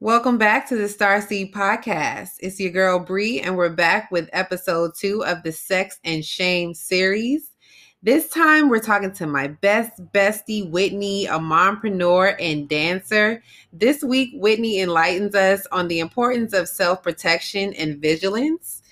Welcome back to the Starseed Podcast. It's your girl Bree, and we're back with episode two of the Sex and Shame series. This time, we're talking to my best bestie, Whitney, a mompreneur and dancer. This week, Whitney enlightens us on the importance of self protection and vigilance.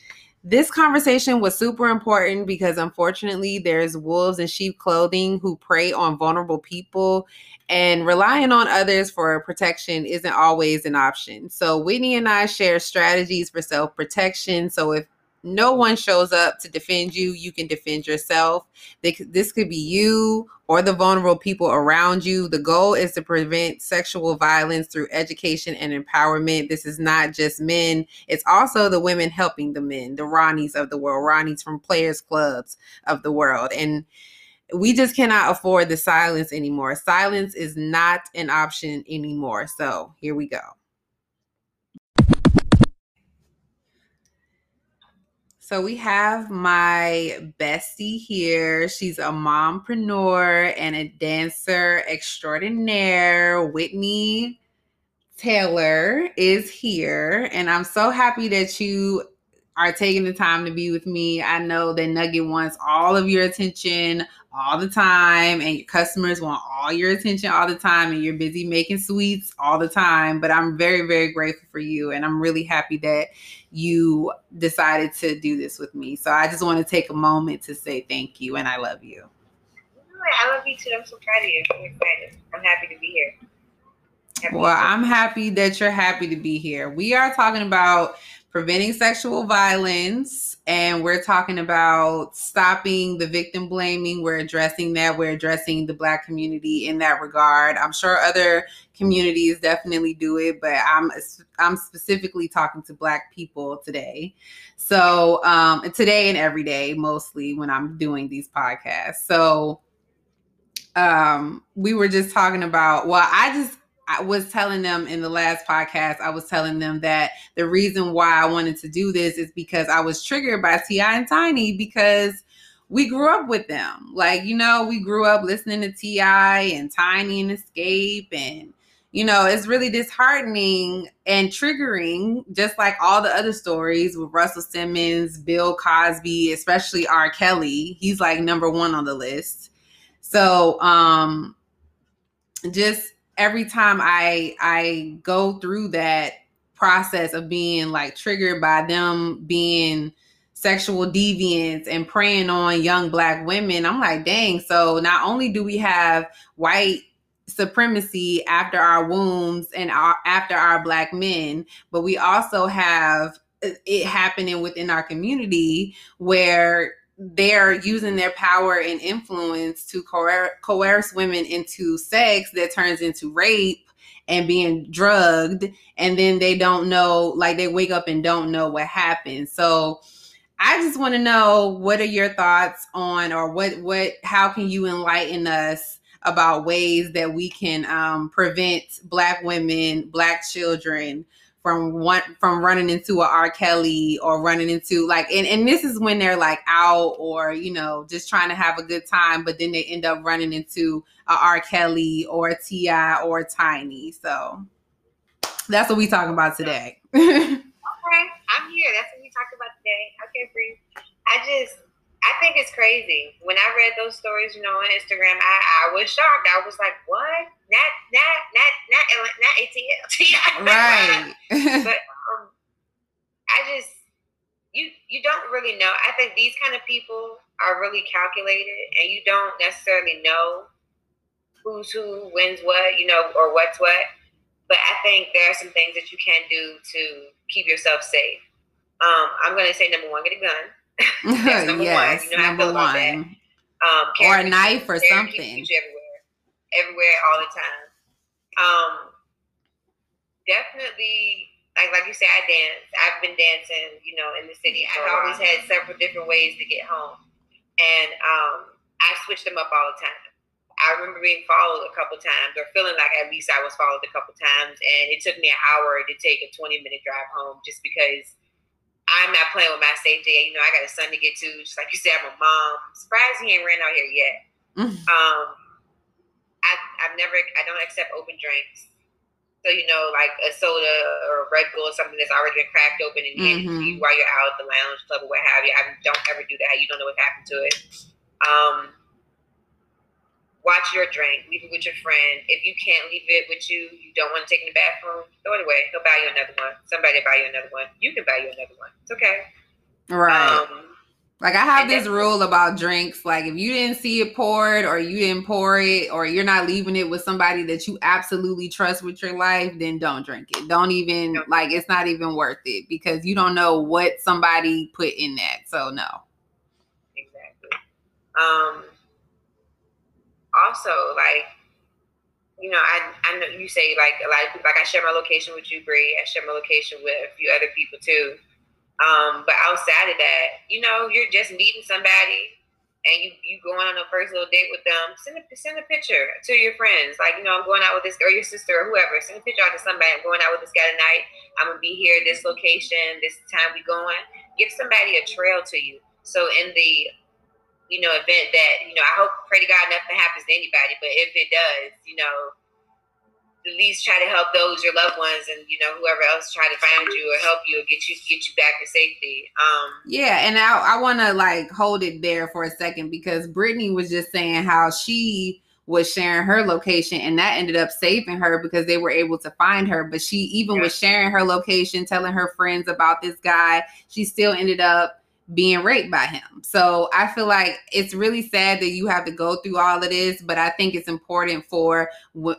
This conversation was super important because unfortunately, there's wolves in sheep clothing who prey on vulnerable people and relying on others for protection isn't always an option. So, Whitney and I share strategies for self protection. So, if no one shows up to defend you, you can defend yourself. This could be you or the vulnerable people around you. The goal is to prevent sexual violence through education and empowerment. This is not just men, it's also the women helping the men, the Ronnies of the world, Ronnies from players' clubs of the world. And we just cannot afford the silence anymore. Silence is not an option anymore. So here we go. So we have my bestie here. She's a mompreneur and a dancer extraordinaire. Whitney Taylor is here. And I'm so happy that you are taking the time to be with me. I know that Nugget wants all of your attention all the time, and your customers want all your attention all the time, and you're busy making sweets all the time. But I'm very, very grateful for you, and I'm really happy that you decided to do this with me. So I just want to take a moment to say thank you, and I love you. I love you too. I'm so proud of you. I'm excited. I'm happy to be here. Happy well, I'm happy that you're happy to be here. We are talking about preventing sexual violence and we're talking about stopping the victim blaming. We're addressing that. We're addressing the black community in that regard. I'm sure other communities definitely do it but i'm i'm specifically talking to black people today. So um today and every day mostly when i'm doing these podcasts. So um we were just talking about well i just I was telling them in the last podcast, I was telling them that the reason why I wanted to do this is because I was triggered by T.I. and Tiny because we grew up with them. Like, you know, we grew up listening to T.I. and Tiny and Xscape. and you know, it's really disheartening and triggering, just like all the other stories with Russell Simmons, Bill Cosby, especially R. Kelly. He's like number one on the list. So, um, just every time I I go through that process of being like triggered by them being sexual deviants and preying on young black women, I'm like, dang. So not only do we have white supremacy after our wombs and our, after our black men, but we also have uh, it happening within our community where they're using their power and influence to coer- coerce women into sex that turns into rape and being drugged and then they don't know like they wake up and don't know what happened. So i just want to know what are your thoughts on or what what how can you enlighten us about ways that we can um, prevent black women black children from one from running into a R. Kelly or running into like and, and this is when they're like out or you know just trying to have a good time, but then they end up running into a R. Kelly or a T.I. or a Tiny. So that's what we talking about today. okay, I'm here. That's what we talking about today. Okay, free. I just I think it's crazy. When I read those stories, you know, on Instagram, I, I was shocked. I was like, what? Not, not, not, not, not ATL. right. but um, I just, you, you don't really know. I think these kind of people are really calculated and you don't necessarily know who's who, wins what, you know, or what's what. But I think there are some things that you can do to keep yourself safe. Um, I'm going to say number one, get a gun number yes, one. You know number one. Um, or a knife or something. Everywhere, everywhere, all the time. Um, definitely, like like you say, I dance. I've been dancing, you know, in the city. I've always had several different ways to get home, and um, I switched them up all the time. I remember being followed a couple times, or feeling like at least I was followed a couple times, and it took me an hour to take a twenty minute drive home just because I'm not playing with my safety. You know, I got a son to get to. Just like you said, I'm a mom. I'm surprised he ain't ran out here yet. Mm-hmm. Um, I, I've never, I don't accept open drinks. So you know, like a soda or a Red Bull or something that's already been cracked open and handed mm-hmm. to you while you're out at the lounge club or what have you. I don't ever do that. You don't know what happened to it. Um, watch your drink. Leave it with your friend. If you can't leave it with you, you don't want to take it in the bathroom. Throw it away. He'll buy you another one. Somebody buy you another one. You can buy you another one. It's okay. Right. Um, like I have this rule about drinks. Like if you didn't see it poured or you didn't pour it or you're not leaving it with somebody that you absolutely trust with your life, then don't drink it. Don't even like it's not even worth it because you don't know what somebody put in that. So no. Exactly. Um also like you know, I I know you say like a lot of people like I share my location with you, Bree. I share my location with a few other people too. Um, but outside of that, you know, you're just meeting somebody and you you going on a first little date with them. Send a send a picture to your friends, like you know, I'm going out with this or your sister or whoever. Send a picture out to somebody. I'm going out with this guy tonight. I'm gonna be here this location, this time we going. Give somebody a trail to you. So in the you know event that you know, I hope pray to God nothing happens to anybody, but if it does, you know, at least try to help those your loved ones and you know whoever else try to find you or help you or get you get you back to safety um yeah and i, I want to like hold it there for a second because brittany was just saying how she was sharing her location and that ended up saving her because they were able to find her but she even yeah. was sharing her location telling her friends about this guy she still ended up being raped by him. So I feel like it's really sad that you have to go through all of this, but I think it's important for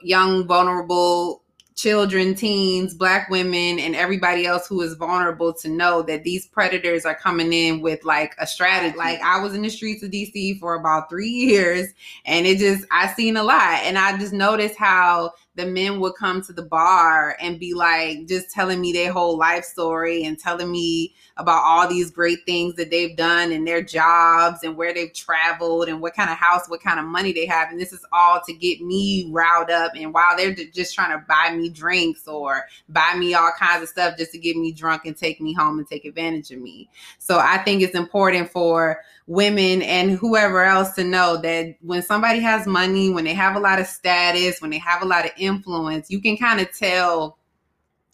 young, vulnerable children, teens, black women, and everybody else who is vulnerable to know that these predators are coming in with like a strategy. Like I was in the streets of DC for about three years and it just, I seen a lot. And I just noticed how the men would come to the bar and be like just telling me their whole life story and telling me about all these great things that they've done and their jobs and where they've traveled and what kind of house, what kind of money they have. And this is all to get me riled up. And while they're just trying to buy me drinks or buy me all kinds of stuff just to get me drunk and take me home and take advantage of me. So I think it's important for women and whoever else to know that when somebody has money, when they have a lot of status, when they have a lot of influence, you can kind of tell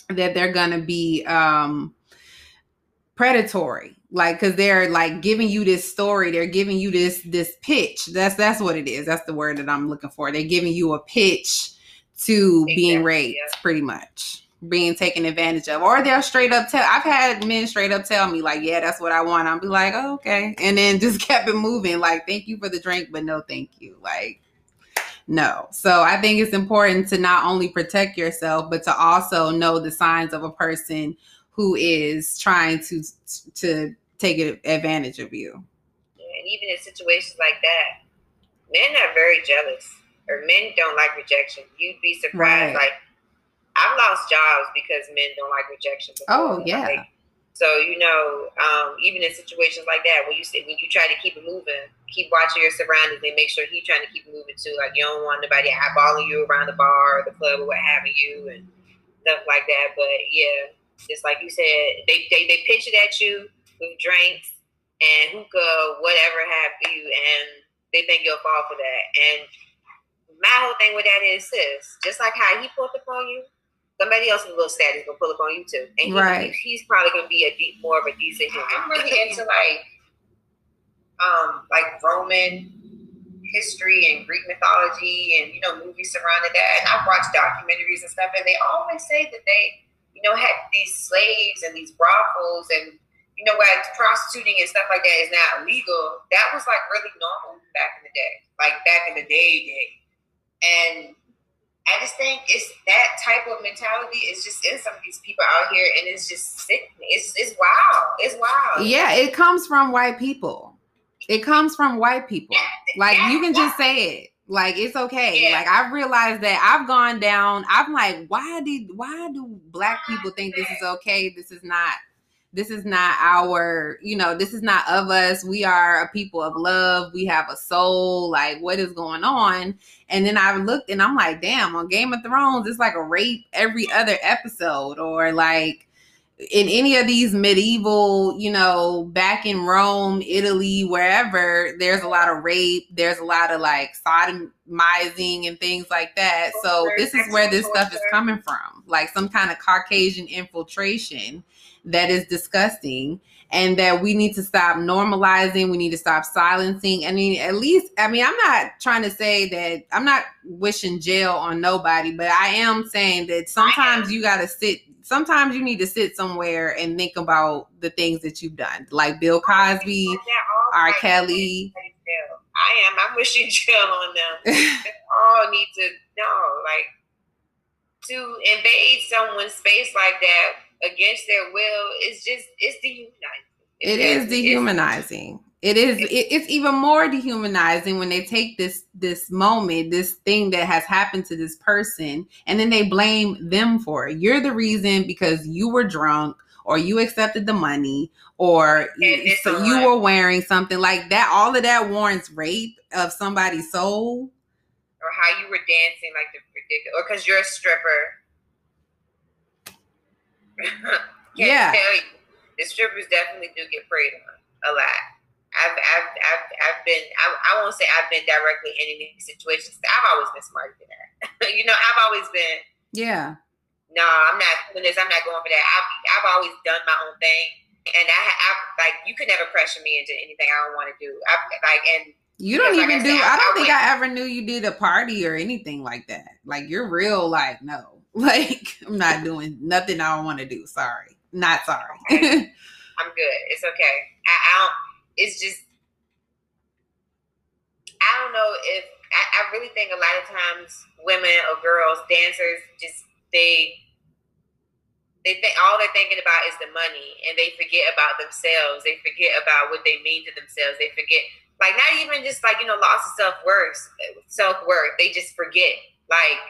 that they're going to be um predatory. Like because they're like giving you this story. They're giving you this this pitch. That's that's what it is. That's the word that i'm looking for. They're giving you a pitch to exactly, being raped yeah. pretty much. Being taken advantage of. Or they'll straight up tell i've had men straight up tell me like yeah that's what i want. I'll be like oh, okay. And then just kept it moving like thank you for the drink but no thank you. Like no. So i think it's important to not only protect yourself but to also know the signs of a person who is trying to to take advantage of you and even in situations like that men are very jealous or men don't like rejection you'd be surprised right. like I've lost jobs because men don't like rejection. Before. Oh yeah. Like, so you know, um, even in situations like that, when you say when you try to keep it moving, keep watching your surroundings and make sure he's trying to keep it moving too. Like you don't want nobody eyeballing you around the bar or the club or what have you and stuff like that. But yeah, just like you said, they they, they pitch it at you with drinks and hookah, whatever have you, and they think you'll fall for that. And my whole thing with that is this: just like how he pulled up on you, somebody else with a little status gonna pull up on you too, and he, right. he's probably gonna be a deep, more of a decent human. I'm really into like, um, like Roman history and Greek mythology, and you know, movies surrounding that. And I've watched documentaries and stuff, and they always say that they, you know, had these slaves and these brothels and you know, while prostituting and stuff like that is not legal, that was like really normal back in the day, like back in the day, day. And I just think it's that type of mentality is just in some of these people out here, and it's just sick. It's it's wild. It's wild. Yeah, it comes from white people. It comes from white people. Like you can just say it. Like it's okay. Yeah. Like I've realized that I've gone down. I'm like, why did why do black people think this is okay? This is not this is not our, you know, this is not of us. We are a people of love. We have a soul. Like, what is going on? And then I looked and I'm like, damn, on Game of Thrones, it's like a rape every other episode, or like in any of these medieval, you know, back in Rome, Italy, wherever, there's a lot of rape, there's a lot of like sodomizing and things like that. So this is where this stuff is coming from, like some kind of Caucasian infiltration that is disgusting and that we need to stop normalizing we need to stop silencing i mean at least i mean i'm not trying to say that i'm not wishing jail on nobody but i am saying that sometimes you got to sit sometimes you need to sit somewhere and think about the things that you've done, like Bill Cosby, R. Kelly. I am. I'm wishing jail on them. all need to know, like, to invade someone's space like that against their will is just it's dehumanizing. It's, it is dehumanizing it is it's even more dehumanizing when they take this this moment this thing that has happened to this person and then they blame them for it. You're the reason because you were drunk or you accepted the money or you, so you were wearing something like that. All of that warrants rape of somebody's soul. Or how you were dancing like the ridiculous or because you're a stripper. Yeah. the strippers definitely do get preyed on a lot I've, I've, I've, I've been, I, I won't say I've been directly in any situations. I've always been smarter than that. you know, I've always been. Yeah. No, I'm not doing this. I'm not going for that. I've, I've always done my own thing. And I, I've, like, you could never pressure me into anything I don't want to do. I, like, and you don't even like do. I, said, I, I don't I think went, I ever knew you did a party or anything like that. Like you're real. Like no. Like I'm not doing nothing I don't want to do. Sorry, not sorry. I'm good. It's okay. I, I don't it's just I don't know if I, I really think a lot of times women or girls, dancers, just they they think all they're thinking about is the money and they forget about themselves. They forget about what they mean to themselves. They forget like not even just like, you know, loss of self worth self worth. They just forget. Like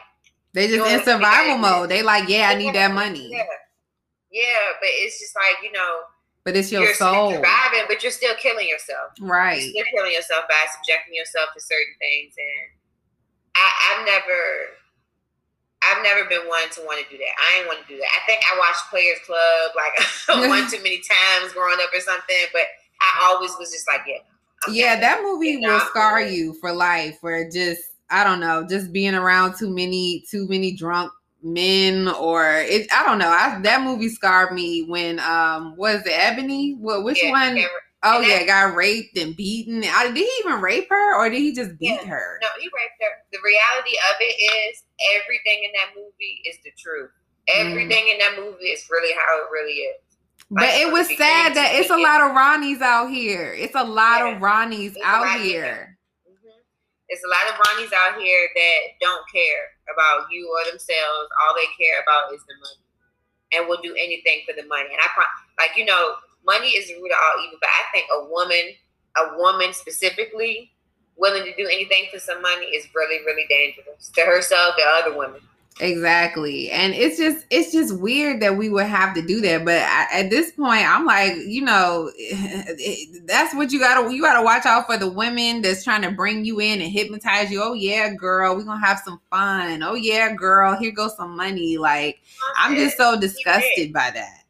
they just in survival mode. They like, yeah, I need that money. Yeah. yeah, but it's just like, you know, but it's your you're soul. surviving, but you're still killing yourself. Right. You're still killing yourself by subjecting yourself to certain things. And I, I've never I've never been one to want to do that. I ain't want to do that. I think I watched Players Club like one too many times growing up or something, but I always was just like, yeah. I'm yeah, that movie will scar you for life. Where just I don't know, just being around too many too many drunk men or it I don't know. I, that movie scarred me when um was it Ebony? What which yeah, one? Oh yeah, got raped and beaten. I, did he even rape her or did he just beat yeah, her? No, he raped her. The reality of it is everything in that movie is the truth. Everything mm. in that movie is really how it really is. Like, but it was sad that it's a lot of Ronnies out here. It's a lot yeah. of Ronnies out here. There's a lot of Ronnies out here that don't care about you or themselves. All they care about is the money, and will do anything for the money. And I like you know, money is the root of all evil. But I think a woman, a woman specifically, willing to do anything for some money is really, really dangerous to herself and other women. Exactly. And it's just it's just weird that we would have to do that, but I, at this point I'm like, you know, that's what you got to you got to watch out for the women that's trying to bring you in and hypnotize you. Oh yeah, girl, we're going to have some fun. Oh yeah, girl, here goes some money. Like I'm just so disgusted by that.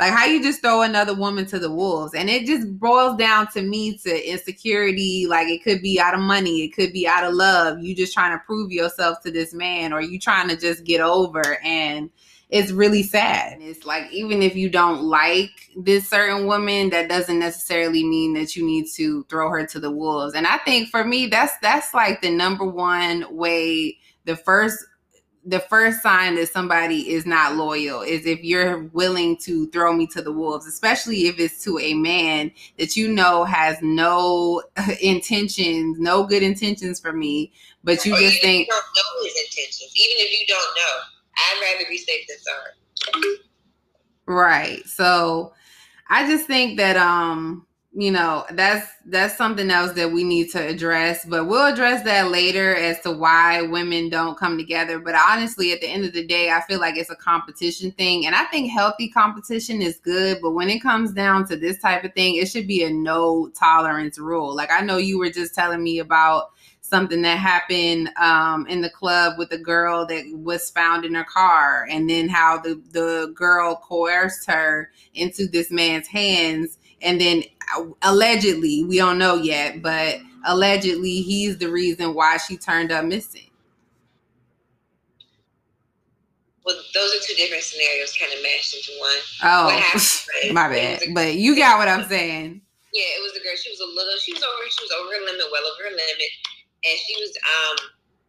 Like how you just throw another woman to the wolves. And it just boils down to me to insecurity. Like it could be out of money, it could be out of love. You just trying to prove yourself to this man, or you trying to just get over. And it's really sad. It's like even if you don't like this certain woman, that doesn't necessarily mean that you need to throw her to the wolves. And I think for me, that's that's like the number one way the first the first sign that somebody is not loyal is if you're willing to throw me to the wolves, especially if it's to a man that you know has no intentions, no good intentions for me, but you or just think you don't know his intentions. Even if you don't know, I'd rather be safe than sorry. Right. So I just think that um you know that's that's something else that we need to address but we'll address that later as to why women don't come together. But honestly at the end of the day i feel like it's a competition thing and i think healthy competition is good but when it comes down to this type of thing it should be a no tolerance rule. Like i know you were just telling me about something that happened um, in the club with a girl that was found in her car, and then how the the girl coerced her into this man's hands, and then uh, allegedly, we don't know yet, but allegedly he's the reason why she turned up missing. Well, those are two different scenarios kind of mashed into one. Oh, happened, my bad. but you got what I'm saying. Yeah, it was a girl. She was a little. She was over. She was over her limit, well over her limit, and she was um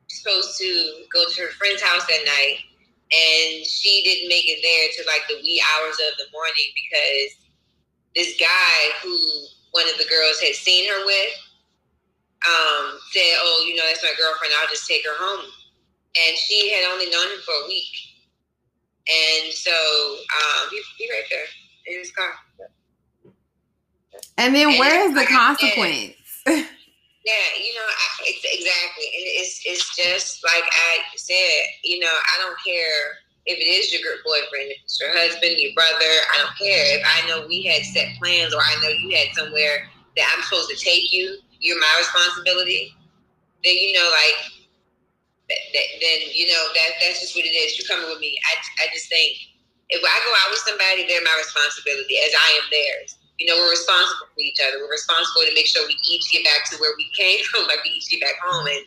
supposed to go to her friend's house that night, and she didn't make it there to like the wee hours of the morning because this guy who one of the girls had seen her with um, said, "Oh, you know, that's my girlfriend. I'll just take her home." And she had only known him for a week, and so um, he, he right there in his car. And then, and where is the consequence? yeah, you know, I, it's exactly, and it's it's just like I said. You know, I don't care if it is your boyfriend, if it's your husband, your brother. I don't care if I know we had set plans, or I know you had somewhere that I'm supposed to take you you're my responsibility, then you know, like, then you know that that's just what it is. You're coming with me. I, I just think if I go out with somebody, they're my responsibility as I am theirs. You know, we're responsible for each other. We're responsible to make sure we each get back to where we came from, like we each get back home. And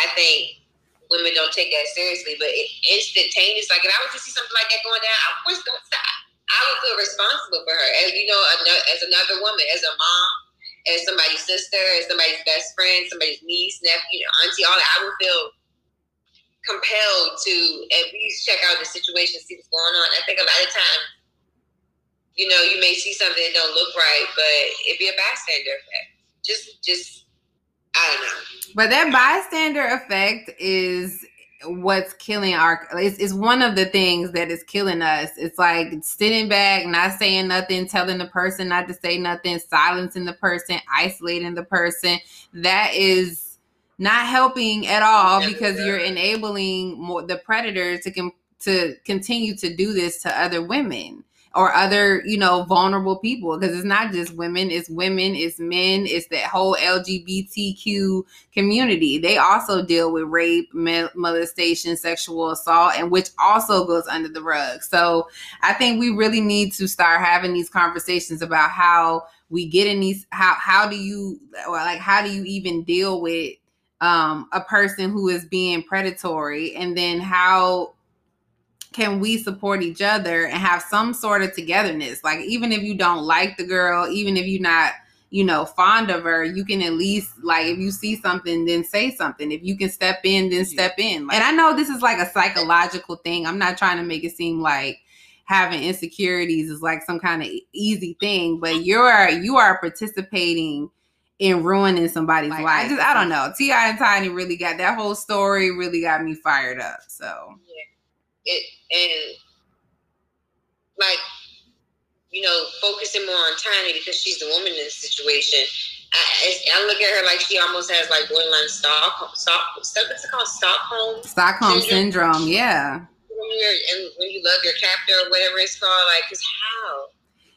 I think women don't take that seriously, but it, instantaneous. Like if I was to see something like that going down, I going to stop. I would feel responsible for her, as you know, as another woman, as a mom, as somebody's sister, as somebody's best friend, somebody's niece, nephew, auntie, all that, I would feel compelled to at least check out the situation, see what's going on. I think a lot of times, you know, you may see something that don't look right, but it be a bystander effect. Just, just, I don't know. But that bystander effect is what's killing our it's, it's one of the things that is killing us. It's like sitting back not saying nothing telling the person not to say nothing silencing the person isolating the person. That is not helping at all because you're enabling more the predators to com- to continue to do this to other women or other, you know, vulnerable people because it's not just women, it's women, it's men, it's that whole LGBTQ community. They also deal with rape, molestation, sexual assault, and which also goes under the rug. So I think we really need to start having these conversations about how we get in these how how do you like how do you even deal with um a person who is being predatory and then how can we support each other and have some sort of togetherness? Like, even if you don't like the girl, even if you're not, you know, fond of her, you can at least, like, if you see something, then say something. If you can step in, then step in. Like, and I know this is like a psychological thing. I'm not trying to make it seem like having insecurities is like some kind of easy thing, but you're you are participating in ruining somebody's like, life. I just I don't know. T.I. and Tiny really got that whole story really got me fired up. So it and like you know focusing more on Tiny because she's the woman in the situation. I, I look at her like she almost has like borderline Stockholm, Stockholm, what's it called, Stockholm, Stockholm syndrome. syndrome yeah. When, you're, and when you love your captor or whatever it's called, like, cause how?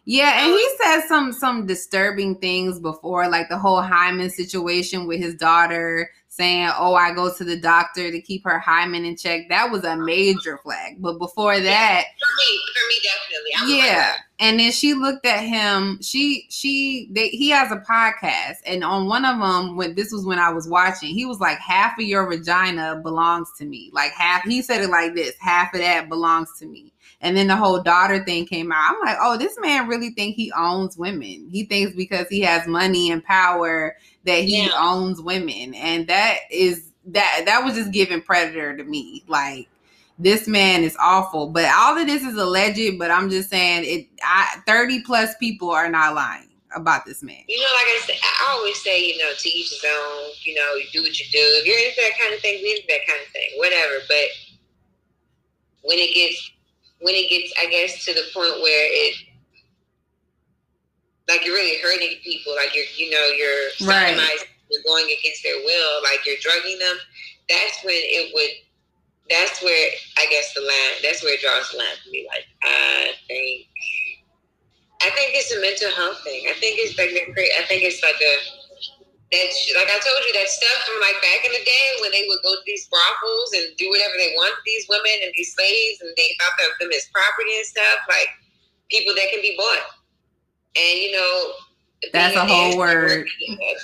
Yeah, and he said some some disturbing things before, like the whole Hymen situation with his daughter saying, "Oh, I go to the doctor to keep her hymen in check." That was a major flag. But before that, yeah, for me, for me, definitely. I'm yeah, and then she looked at him. She she they, he has a podcast, and on one of them, when this was when I was watching, he was like, "Half of your vagina belongs to me." Like half. He said it like this: "Half of that belongs to me." And then the whole daughter thing came out. I'm like, oh, this man really think he owns women. He thinks because he has money and power that he yeah. owns women. And that is that that was just giving predator to me. Like this man is awful. But all of this is alleged, but I'm just saying it I 30 plus people are not lying about this man. You know, like I said, I always say, you know, to each his own, you know, you do what you do. If you're into that kind of thing, we into that kind of thing, whatever. But when it gets when it gets, I guess, to the point where it, like you're really hurting people, like you're, you know, you're right. you're going against their will, like you're drugging them. That's when it would. That's where I guess the line. That's where it draws the line for me. Like I think, I think it's a mental health thing. I think it's like I think it's like a that like I told you that stuff from like back in the day when they would go to these brothels and do whatever they want to these women and these slaves and they thought of them as property and stuff like people that can be bought and you know that's a whole word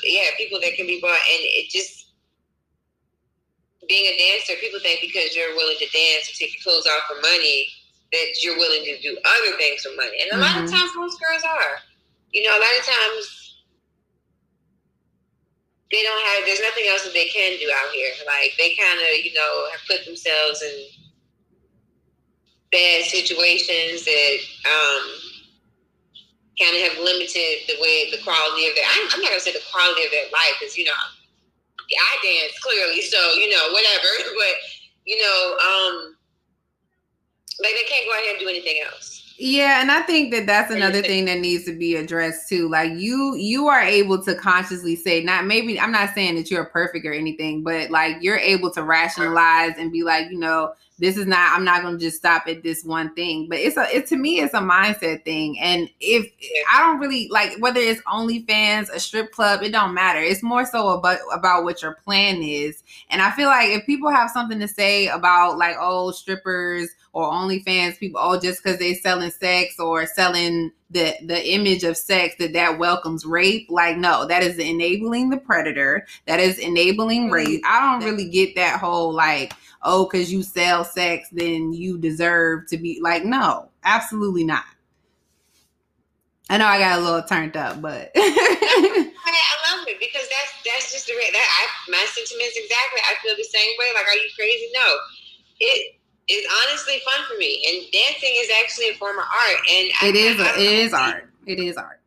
yeah people that can be bought and it just being a dancer people think because you're willing to dance or take your clothes off for money that you're willing to do other things for money and a mm-hmm. lot of mm-hmm. times most girls are you know a lot of times they don't have there's nothing else that they can do out here. Like they kind of, you know, have put themselves in bad situations that um, kind of have limited the way the quality of their. I'm, I'm not gonna say the quality of their life because you know I dance clearly, so you know whatever. But you know, um, like they can't go out here and do anything else. Yeah, and I think that that's another thing that needs to be addressed too. Like you you are able to consciously say not maybe I'm not saying that you're perfect or anything, but like you're able to rationalize and be like, you know, this is not I'm not going to just stop at this one thing. But it's a it to me it's a mindset thing. And if I don't really like whether it's OnlyFans, a strip club, it don't matter. It's more so about about what your plan is. And I feel like if people have something to say about like oh strippers or OnlyFans people, oh, just because they selling sex or selling the the image of sex that that welcomes rape. Like, no, that is enabling the predator. That is enabling mm-hmm. rape. I don't really get that whole like, oh, because you sell sex, then you deserve to be like, no, absolutely not. I know I got a little turned up, but I love it because that's that's just the way that I my sentiments exactly. I feel the same way. Like, are you crazy? No, it is honestly fun for me, and dancing is actually a form of art. And it I, is. I, I, it is art. It is art.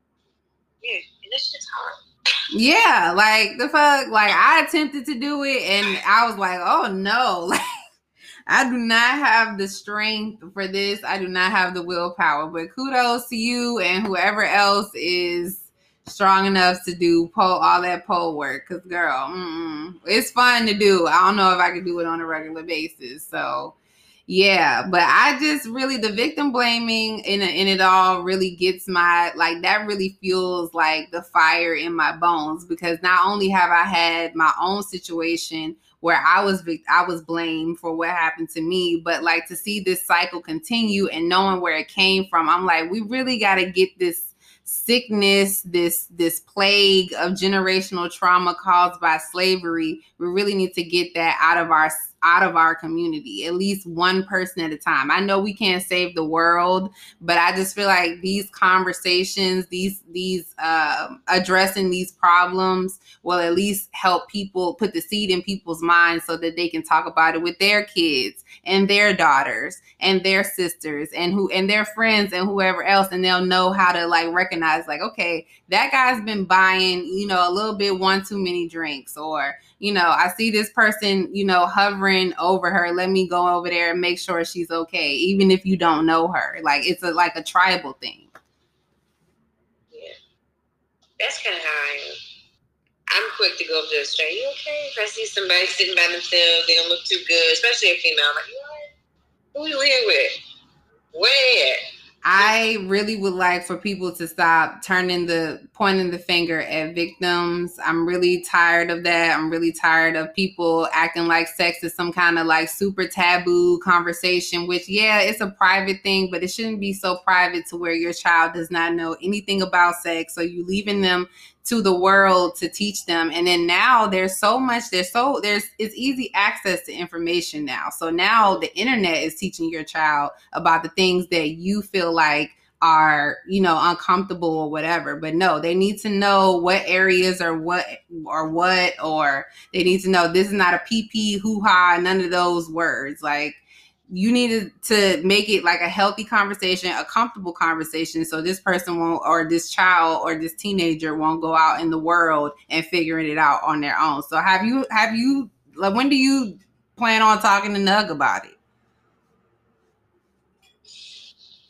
Yeah, and it's just hard. Yeah, like the fuck, like I attempted to do it, and I was like, oh no, like. I do not have the strength for this. I do not have the willpower. But kudos to you and whoever else is strong enough to do pole all that pole work. Cause girl, it's fun to do. I don't know if I could do it on a regular basis. So yeah, but I just really the victim blaming in in it all really gets my like that really feels like the fire in my bones because not only have I had my own situation where I was I was blamed for what happened to me, but like to see this cycle continue and knowing where it came from, I'm like we really got to get this sickness this this plague of generational trauma caused by slavery. We really need to get that out of our out of our community, at least one person at a time. I know we can't save the world, but I just feel like these conversations, these these uh, addressing these problems will at least help people put the seed in people's minds so that they can talk about it with their kids and their daughters and their sisters and who and their friends and whoever else and they'll know how to like recognize like okay that guy's been buying you know a little bit one too many drinks or you know, I see this person, you know, hovering over her. Let me go over there and make sure she's okay, even if you don't know her. Like it's a like a tribal thing. Yeah, that's kind of how I am. I'm quick to go up to a stranger. You okay? If I see somebody sitting by themselves, they don't look too good, especially a female. I'm like, you all right? Who you here with? Where? I really would like for people to stop turning the pointing the finger at victims. I'm really tired of that. I'm really tired of people acting like sex is some kind of like super taboo conversation, which yeah, it's a private thing, but it shouldn't be so private to where your child does not know anything about sex. So you leaving them to the world to teach them. And then now there's so much there's so there's it's easy access to information now. So now the internet is teaching your child about the things that you feel like are you know uncomfortable or whatever. But no they need to know what areas or what or what or they need to know this is not a pp hoo-ha none of those words. Like you needed to make it like a healthy conversation, a comfortable conversation, so this person won't, or this child, or this teenager won't go out in the world and figuring it out on their own. So, have you, have you, like, when do you plan on talking to Nug about it?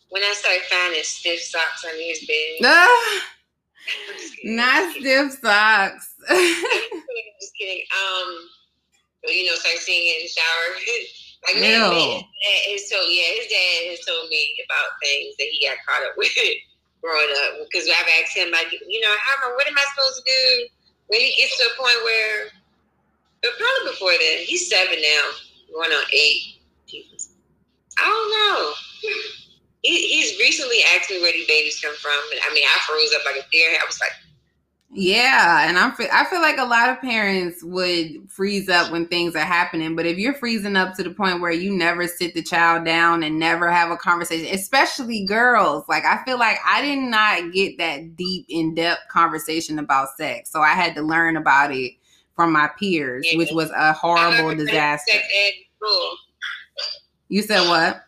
When I start finding stiff socks under his bed. Not stiff socks. just kidding. Um, you know, start seeing it in the shower. Like man, man, his told yeah, his dad has told me about things that he got caught up with growing up. Because I've asked him like, you know, how am I, what am I supposed to do when he gets to a point where, but probably before then, he's seven now, going on eight. Jesus. I don't know. He, he's recently asked me where these babies come from. and I mean, I froze up like a deer. I was like, yeah, and I'm I feel like a lot of parents would freeze up when things are happening, but if you're freezing up to the point where you never sit the child down and never have a conversation, especially girls, like I feel like I did not get that deep in depth conversation about sex, so I had to learn about it from my peers, yeah. which was a horrible disaster. You said what?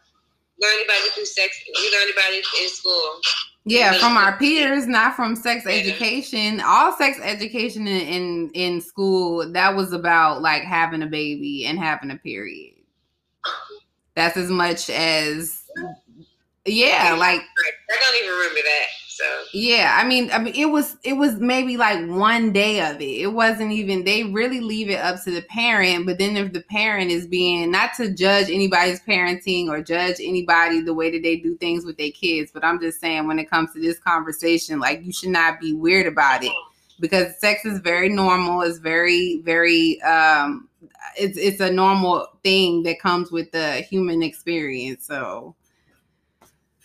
Learn about it through sex. We learned about it in school. Yeah, from our peers, not from sex education. All sex education in, in in school that was about like having a baby and having a period. That's as much as yeah, like I don't even remember that. So yeah, I mean, I mean, it was it was maybe like one day of it. It wasn't even. They really leave it up to the parent. But then if the parent is being not to judge anybody's parenting or judge anybody the way that they do things with their kids, but I'm just saying when it comes to this conversation, like you should not be weird about it because sex is very normal. It's very very um, it's it's a normal thing that comes with the human experience. So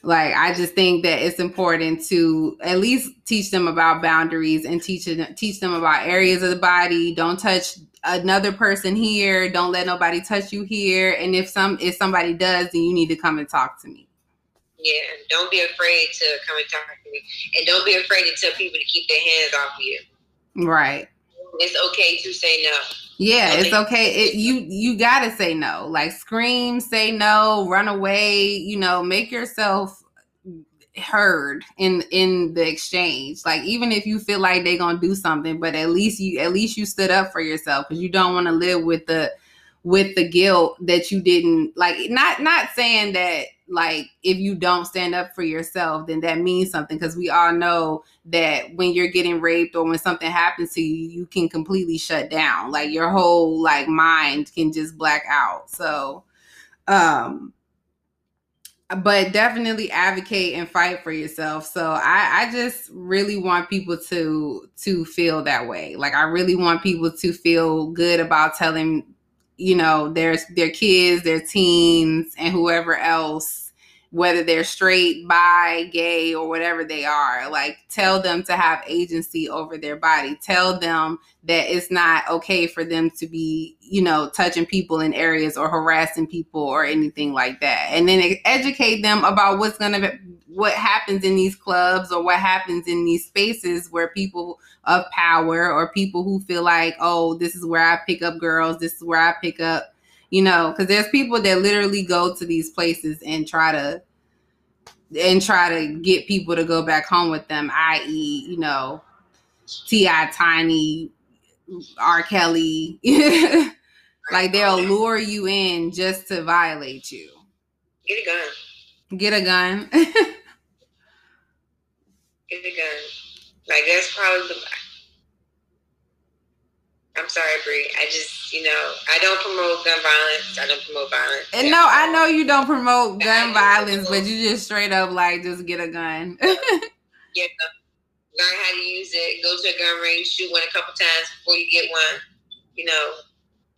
like I just think that it's important to at least teach them about boundaries and teach teach them about areas of the body. Don't touch another person here. Don't let nobody touch you here. And if some if somebody does, then you need to come and talk to me. Yeah, don't be afraid to come and talk to me, and don't be afraid to tell people to keep their hands off you. Right. It's okay to say no. Yeah, it's okay. It, you you gotta say no. Like scream, say no, run away. You know, make yourself heard in in the exchange. Like even if you feel like they're gonna do something, but at least you at least you stood up for yourself because you don't want to live with the with the guilt that you didn't like. Not not saying that like if you don't stand up for yourself, then that means something because we all know that when you're getting raped or when something happens to you, you can completely shut down. Like your whole like mind can just black out. So um but definitely advocate and fight for yourself. So I, I just really want people to to feel that way. Like I really want people to feel good about telling, you know, their their kids, their teens, and whoever else whether they're straight, bi, gay, or whatever they are. Like, tell them to have agency over their body. Tell them that it's not okay for them to be, you know, touching people in areas or harassing people or anything like that. And then educate them about what's going to what happens in these clubs or what happens in these spaces where people of power or people who feel like, oh, this is where I pick up girls, this is where I pick up you know, because there's people that literally go to these places and try to and try to get people to go back home with them, i.e., you know, T.I. Tiny, R. Kelly. like they'll lure you in just to violate you. Get a gun. Get a gun. Get a gun. Like that's probably the I'm sorry, Bree. I just, you know, I don't promote gun violence. I don't promote violence. And no, I know you don't promote gun violence, but you just straight up like just get a gun. yeah. Learn how to use it. Go to a gun range, shoot one a couple times before you get one. You know,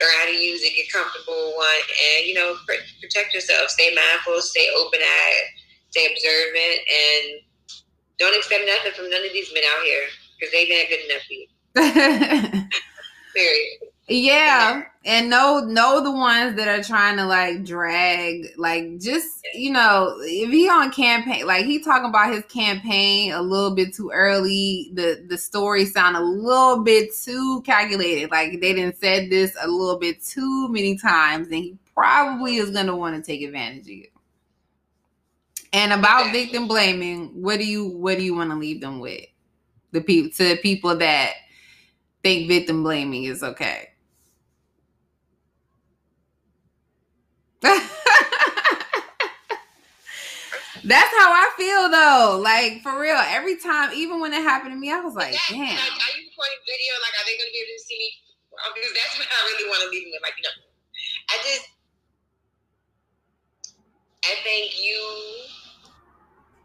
learn how to use it, get comfortable with one, and you know, protect yourself. Stay mindful, stay open eyed, stay observant, and don't expect nothing from none of these men out here because they've been good enough for you. Period. Yeah, and know know the ones that are trying to like drag, like just you know, if he on campaign, like he talking about his campaign a little bit too early. The the story sound a little bit too calculated. Like they didn't said this a little bit too many times, and he probably is gonna want to take advantage of you. And about victim blaming, what do you what do you want to leave them with? The people to the people that think victim blaming is okay. That's how I feel though. Like for real, every time, even when it happened to me, I was like, that, damn. Like, are you recording video? Like, are they gonna be able to see me? Because that's what I really want to leave them with. Like, you know, I just, I think you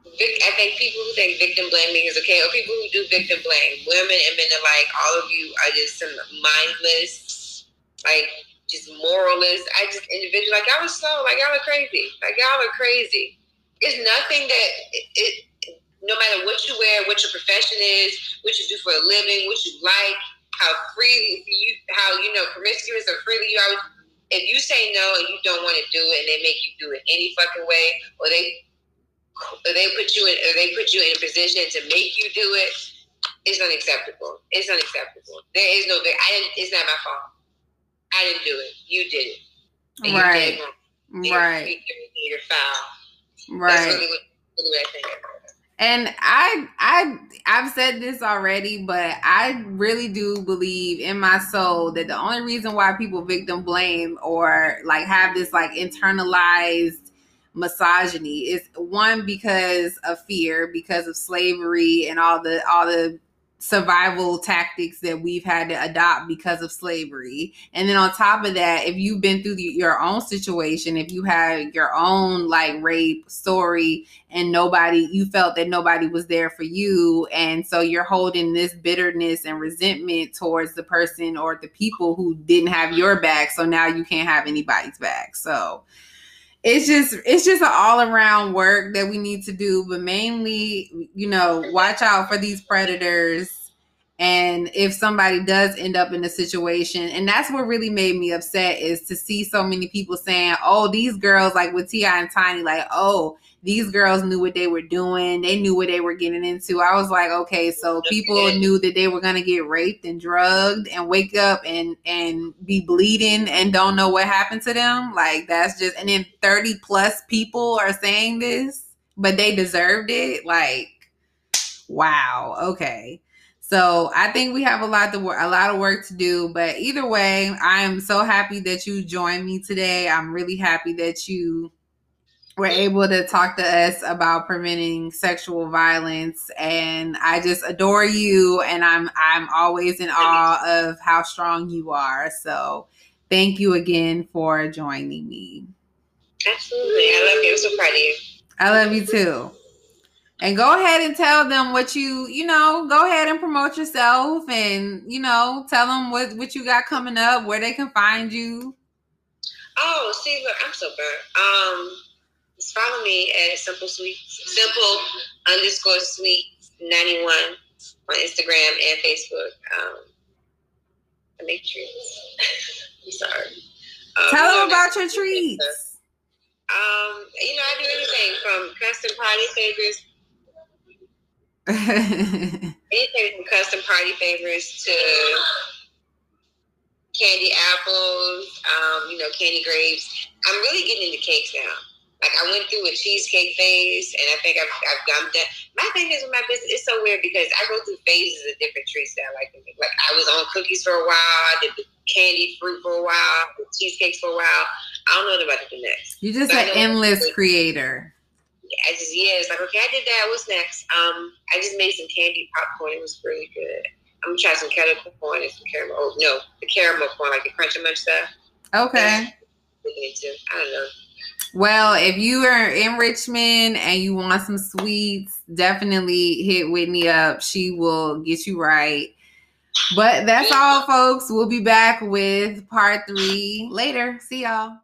I think people who think victim blaming is okay, or people who do victim blame, women and men alike, all of you are just some mindless, like just moralist. I just individual like y'all are slow, like y'all are crazy, like y'all are crazy. It's nothing that it, it no matter what you wear, what your profession is, what you do for a living, what you like, how freely you how you know promiscuous or freely you are. If you say no and you don't want to do it, and they make you do it any fucking way, or they they put you in or they put you in a position to make you do it, it's unacceptable. It's unacceptable. There is no. I didn't. It's not my fault. I didn't do it. You did it. And right. You did right. You're, foul. Right. That's really what, really I think. And I I I've said this already, but I really do believe in my soul that the only reason why people victim blame or like have this like internalized misogyny is one because of fear, because of slavery and all the all the survival tactics that we've had to adopt because of slavery. And then on top of that, if you've been through the, your own situation, if you had your own like rape story and nobody, you felt that nobody was there for you. And so you're holding this bitterness and resentment towards the person or the people who didn't have your back. So now you can't have anybody's back. So, it's just it's just an all around work that we need to do but mainly you know watch out for these predators. And if somebody does end up in a situation and that's what really made me upset is to see so many people saying oh these girls like with T.I. and Tiny like oh these girls knew what they were doing. They knew what they were getting into. I was like, okay, so people knew that they were gonna get raped and drugged and wake up and and be bleeding and don't know what happened to them. Like that's just and then 30 plus people are saying this, but they deserved it. Like, wow, okay. So I think we have a lot to a lot of work to do. But either way, I am so happy that you joined me today. I'm really happy that you were able to talk to us about preventing sexual violence and I just adore you and I'm I'm always in awe of how strong you are. So thank you again for joining me. Absolutely. I love you. I'm so proud of you. I love you too. And go ahead and tell them what you, you know, go ahead and promote yourself and, you know, tell them what, what you got coming up, where they can find you. Oh, see, look, I'm so burnt. Um, follow me at Simple Sweet, Simple underscore Sweet 91 on Instagram and Facebook. Um, I make treats. I'm sorry. Um, Tell them about your treats. Um, you know, I do anything from custom party favors. anything from custom party favors to candy apples, um, you know, candy grapes. I'm really getting into cakes now. Like I went through a cheesecake phase, and I think I've, I've done. My thing is with my business, it's so weird because I go through phases of different treats that I like to make. Like I was on cookies for a while, I did the candy fruit for a while, the cheesecakes for a while. I don't know what about to do next. You're just but an endless creator. Yeah, I just yeah, it's like okay, I did that. What's next? Um, I just made some candy popcorn. It was really good. I'm gonna try some kettle corn and some caramel. Oh no, the caramel corn, like the crunch and munch stuff. Okay. I don't know. Well, if you are in Richmond and you want some sweets, definitely hit Whitney up. She will get you right. But that's all, folks. We'll be back with part three later. See y'all.